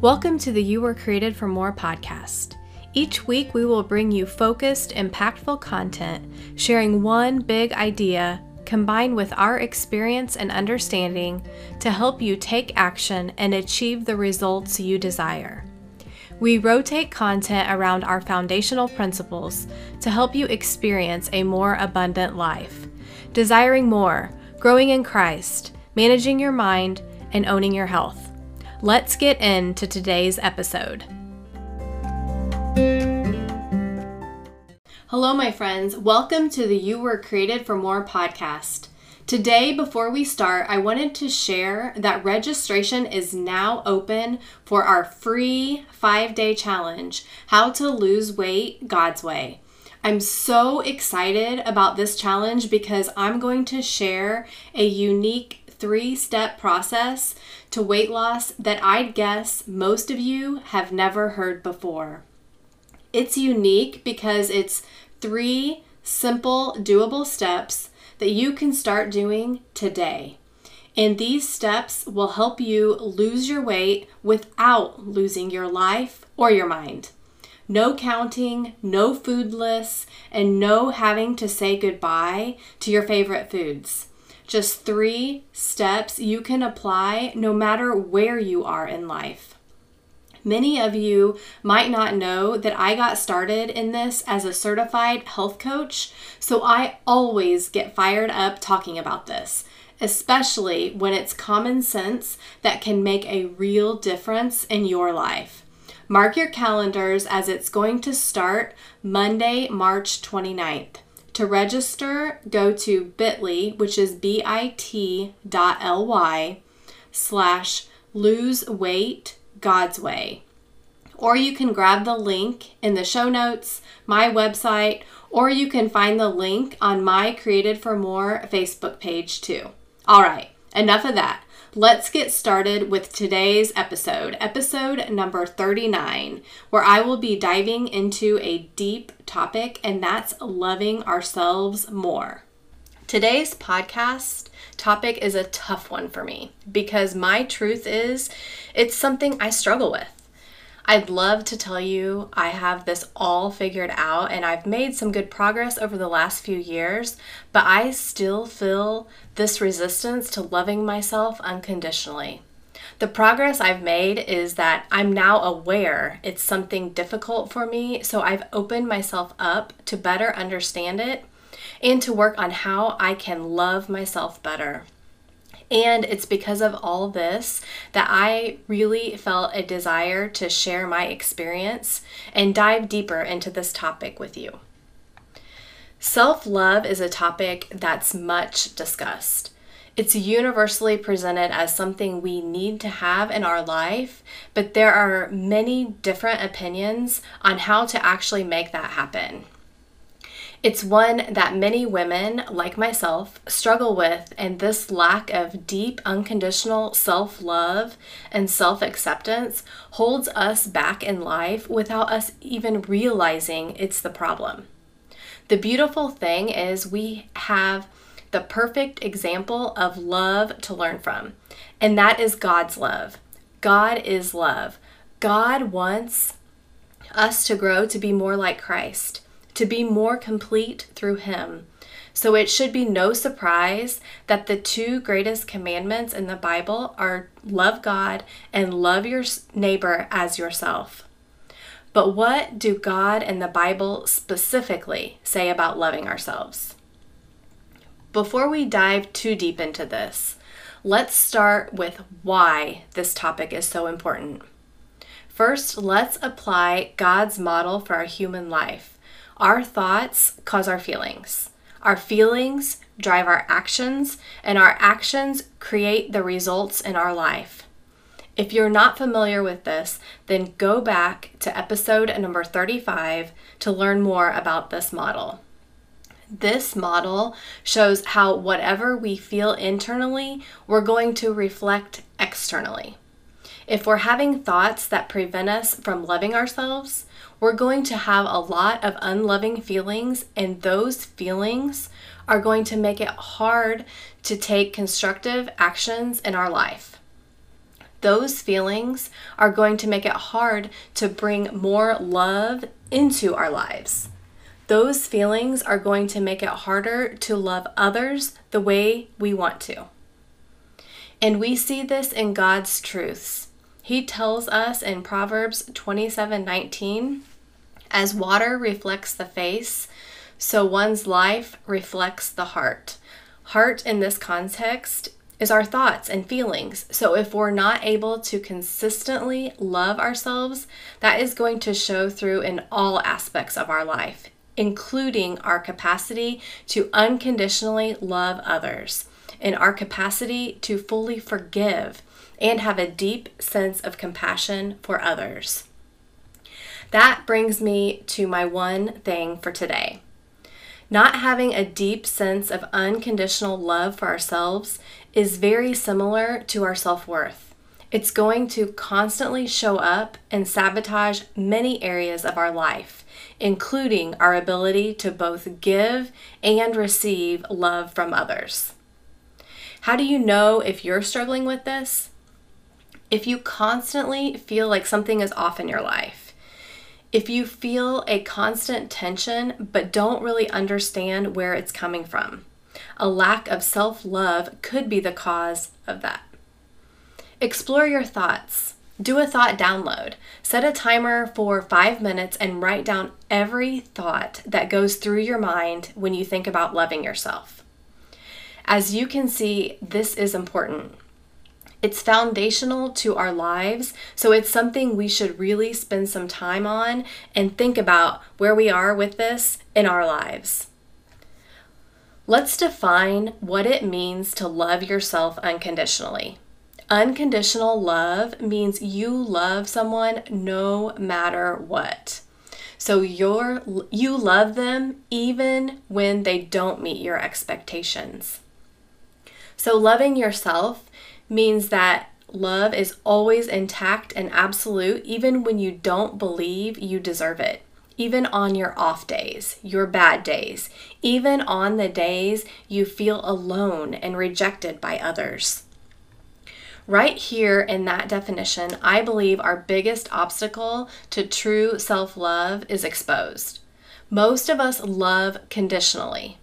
Welcome to the You Were Created for More podcast. Each week, we will bring you focused, impactful content, sharing one big idea combined with our experience and understanding to help you take action and achieve the results you desire. We rotate content around our foundational principles to help you experience a more abundant life, desiring more, growing in Christ, managing your mind, and owning your health. Let's get into today's episode. Hello, my friends. Welcome to the You Were Created for More podcast. Today, before we start, I wanted to share that registration is now open for our free five day challenge How to Lose Weight God's Way. I'm so excited about this challenge because I'm going to share a unique three step process to weight loss that I'd guess most of you have never heard before. It's unique because it's three simple, doable steps that you can start doing today. And these steps will help you lose your weight without losing your life or your mind. No counting, no food lists, and no having to say goodbye to your favorite foods. Just three steps you can apply no matter where you are in life. Many of you might not know that I got started in this as a certified health coach, so I always get fired up talking about this, especially when it's common sense that can make a real difference in your life. Mark your calendars as it's going to start Monday, March 29th. To register, go to bit.ly, which is bit.ly slash lose weight God's way. Or you can grab the link in the show notes, my website, or you can find the link on my Created for More Facebook page too. All right, enough of that. Let's get started with today's episode, episode number 39, where I will be diving into a deep topic, and that's loving ourselves more. Today's podcast topic is a tough one for me because my truth is it's something I struggle with. I'd love to tell you I have this all figured out and I've made some good progress over the last few years, but I still feel this resistance to loving myself unconditionally. The progress I've made is that I'm now aware it's something difficult for me, so I've opened myself up to better understand it and to work on how I can love myself better. And it's because of all this that I really felt a desire to share my experience and dive deeper into this topic with you. Self love is a topic that's much discussed. It's universally presented as something we need to have in our life, but there are many different opinions on how to actually make that happen. It's one that many women, like myself, struggle with, and this lack of deep, unconditional self love and self acceptance holds us back in life without us even realizing it's the problem. The beautiful thing is, we have the perfect example of love to learn from, and that is God's love. God is love. God wants us to grow to be more like Christ to be more complete through Him. So it should be no surprise that the two greatest commandments in the Bible are love God and love your neighbor as yourself. But what do God and the Bible specifically say about loving ourselves? Before we dive too deep into this, let's start with why this topic is so important. First, let's apply God's model for our human life. Our thoughts cause our feelings. Our feelings drive our actions, and our actions create the results in our life. If you're not familiar with this, then go back to episode number 35 to learn more about this model. This model shows how whatever we feel internally, we're going to reflect externally. If we're having thoughts that prevent us from loving ourselves, we're going to have a lot of unloving feelings, and those feelings are going to make it hard to take constructive actions in our life. those feelings are going to make it hard to bring more love into our lives. Those feelings are going to make it harder to love others the way we want to. And we see this in God's truths. He tells us in Proverbs 27 19, as water reflects the face, so one's life reflects the heart. Heart in this context is our thoughts and feelings. So if we're not able to consistently love ourselves, that is going to show through in all aspects of our life, including our capacity to unconditionally love others and our capacity to fully forgive and have a deep sense of compassion for others. That brings me to my one thing for today. Not having a deep sense of unconditional love for ourselves is very similar to our self worth. It's going to constantly show up and sabotage many areas of our life, including our ability to both give and receive love from others. How do you know if you're struggling with this? If you constantly feel like something is off in your life, if you feel a constant tension but don't really understand where it's coming from. A lack of self love could be the cause of that. Explore your thoughts. Do a thought download. Set a timer for five minutes and write down every thought that goes through your mind when you think about loving yourself. As you can see, this is important. It's foundational to our lives, so it's something we should really spend some time on and think about where we are with this in our lives. Let's define what it means to love yourself unconditionally. Unconditional love means you love someone no matter what. So you're, you love them even when they don't meet your expectations. So loving yourself means that love is always intact and absolute, even when you don't believe you deserve it. Even on your off days, your bad days, even on the days you feel alone and rejected by others. Right here in that definition, I believe our biggest obstacle to true self love is exposed. Most of us love conditionally.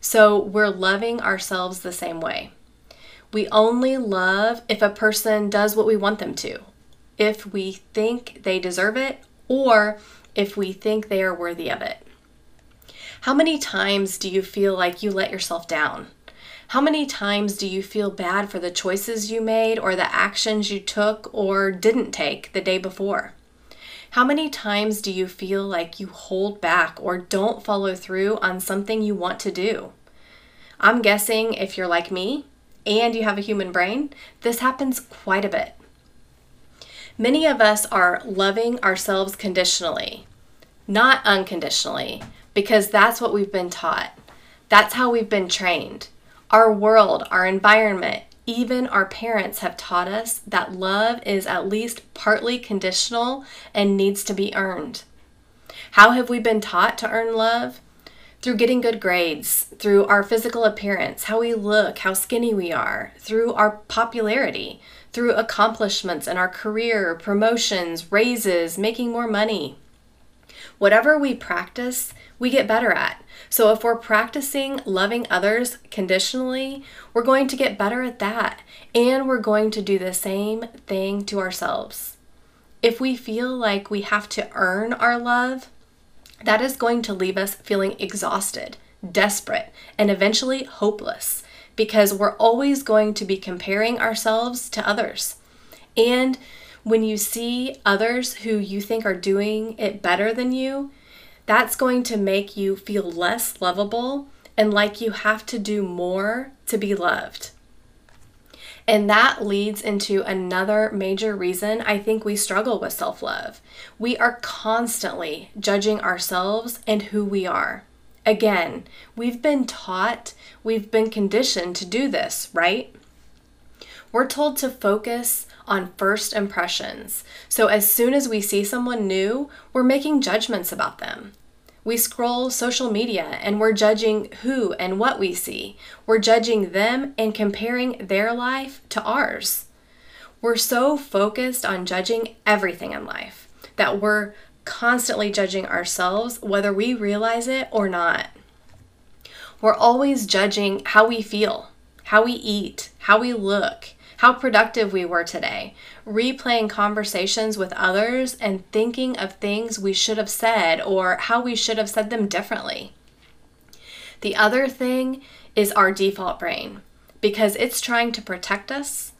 So we're loving ourselves the same way. We only love if a person does what we want them to, if we think they deserve it, or if we think they are worthy of it. How many times do you feel like you let yourself down? How many times do you feel bad for the choices you made or the actions you took or didn't take the day before? How many times do you feel like you hold back or don't follow through on something you want to do? I'm guessing if you're like me, and you have a human brain, this happens quite a bit. Many of us are loving ourselves conditionally, not unconditionally, because that's what we've been taught. That's how we've been trained. Our world, our environment, even our parents have taught us that love is at least partly conditional and needs to be earned. How have we been taught to earn love? Through getting good grades, through our physical appearance, how we look, how skinny we are, through our popularity, through accomplishments in our career, promotions, raises, making more money. Whatever we practice, we get better at. So if we're practicing loving others conditionally, we're going to get better at that. And we're going to do the same thing to ourselves. If we feel like we have to earn our love, that is going to leave us feeling exhausted, desperate, and eventually hopeless because we're always going to be comparing ourselves to others. And when you see others who you think are doing it better than you, that's going to make you feel less lovable and like you have to do more to be loved. And that leads into another major reason I think we struggle with self love. We are constantly judging ourselves and who we are. Again, we've been taught, we've been conditioned to do this, right? We're told to focus on first impressions. So as soon as we see someone new, we're making judgments about them. We scroll social media and we're judging who and what we see. We're judging them and comparing their life to ours. We're so focused on judging everything in life that we're constantly judging ourselves, whether we realize it or not. We're always judging how we feel, how we eat, how we look, how productive we were today, replaying conversations with others and thinking of things we should have said or how we should have said them differently. The other thing is our default brain because it's trying to protect us,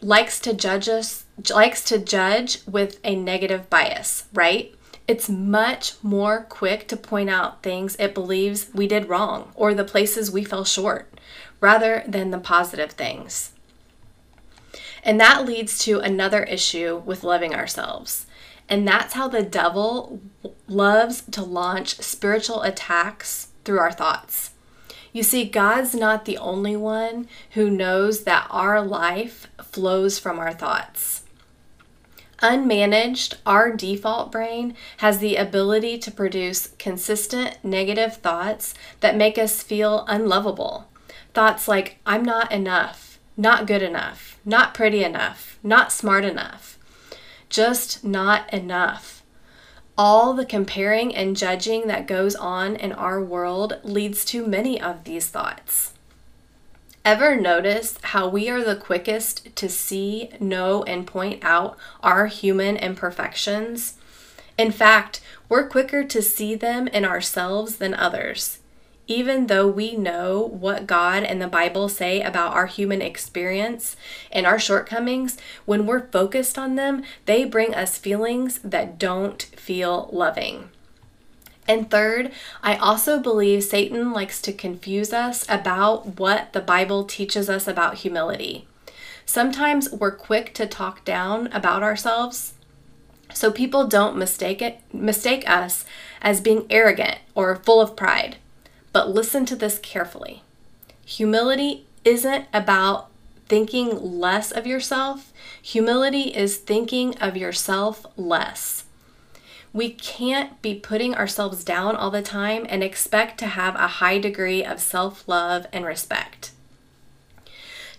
likes to judge us, likes to judge with a negative bias, right? It's much more quick to point out things it believes we did wrong or the places we fell short rather than the positive things. And that leads to another issue with loving ourselves. And that's how the devil loves to launch spiritual attacks through our thoughts. You see, God's not the only one who knows that our life flows from our thoughts. Unmanaged, our default brain has the ability to produce consistent negative thoughts that make us feel unlovable. Thoughts like, I'm not enough, not good enough, not pretty enough, not smart enough, just not enough. All the comparing and judging that goes on in our world leads to many of these thoughts. Ever notice how we are the quickest to see, know, and point out our human imperfections? In fact, we're quicker to see them in ourselves than others even though we know what God and the Bible say about our human experience and our shortcomings, when we're focused on them, they bring us feelings that don't feel loving. And third, I also believe Satan likes to confuse us about what the Bible teaches us about humility. Sometimes we're quick to talk down about ourselves, so people don't mistake it mistake us as being arrogant or full of pride. But listen to this carefully. Humility isn't about thinking less of yourself, humility is thinking of yourself less. We can't be putting ourselves down all the time and expect to have a high degree of self love and respect.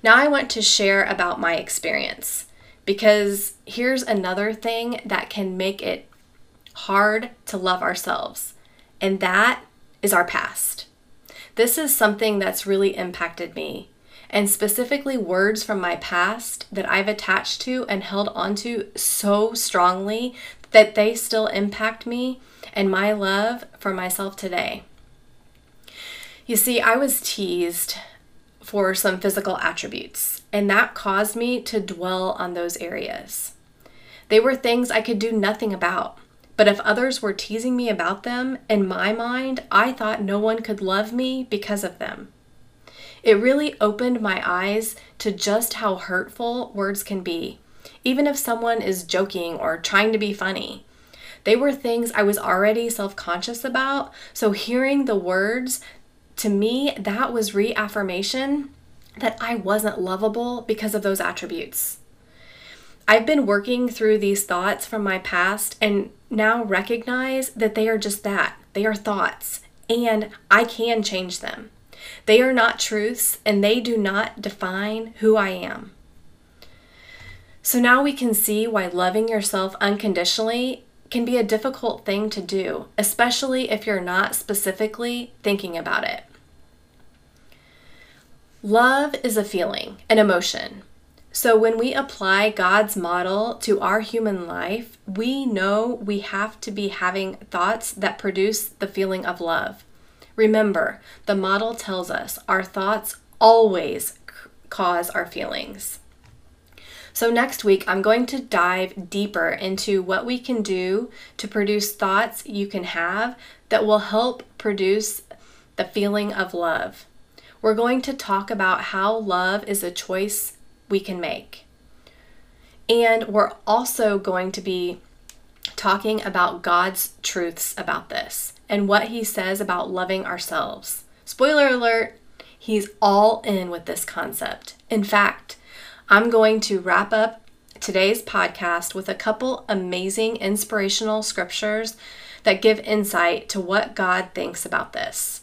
Now, I want to share about my experience because here's another thing that can make it hard to love ourselves, and that is our past. This is something that's really impacted me, and specifically words from my past that I've attached to and held onto so strongly that they still impact me and my love for myself today. You see, I was teased for some physical attributes, and that caused me to dwell on those areas. They were things I could do nothing about. But if others were teasing me about them, in my mind, I thought no one could love me because of them. It really opened my eyes to just how hurtful words can be, even if someone is joking or trying to be funny. They were things I was already self conscious about, so hearing the words, to me, that was reaffirmation that I wasn't lovable because of those attributes. I've been working through these thoughts from my past and now recognize that they are just that. They are thoughts, and I can change them. They are not truths, and they do not define who I am. So now we can see why loving yourself unconditionally can be a difficult thing to do, especially if you're not specifically thinking about it. Love is a feeling, an emotion. So, when we apply God's model to our human life, we know we have to be having thoughts that produce the feeling of love. Remember, the model tells us our thoughts always cause our feelings. So, next week, I'm going to dive deeper into what we can do to produce thoughts you can have that will help produce the feeling of love. We're going to talk about how love is a choice we can make. And we're also going to be talking about God's truths about this and what He says about loving ourselves. Spoiler alert, He's all in with this concept. In fact, I'm going to wrap up today's podcast with a couple amazing inspirational scriptures that give insight to what God thinks about this.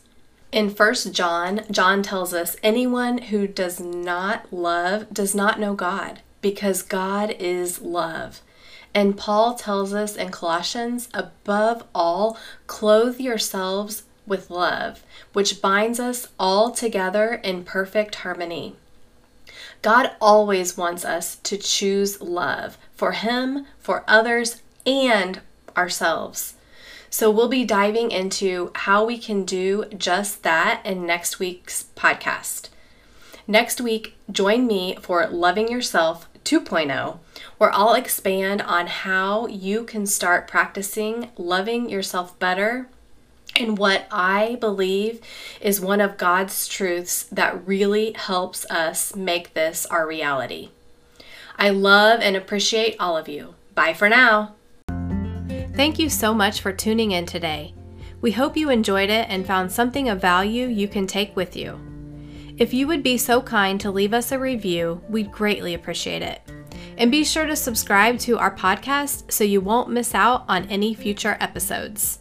In 1 John, John tells us anyone who does not love does not know God because God is love. And Paul tells us in Colossians, above all, clothe yourselves with love, which binds us all together in perfect harmony. God always wants us to choose love for Him, for others, and ourselves. So we'll be diving into how we can do just that in next week's podcast. Next week, join me for Loving Yourself 2.0, where I'll expand on how you can start practicing loving yourself better and what I believe is one of God's truths that really helps us make this our reality. I love and appreciate all of you. Bye for now. Thank you so much for tuning in today. We hope you enjoyed it and found something of value you can take with you. If you would be so kind to leave us a review, we'd greatly appreciate it. And be sure to subscribe to our podcast so you won't miss out on any future episodes.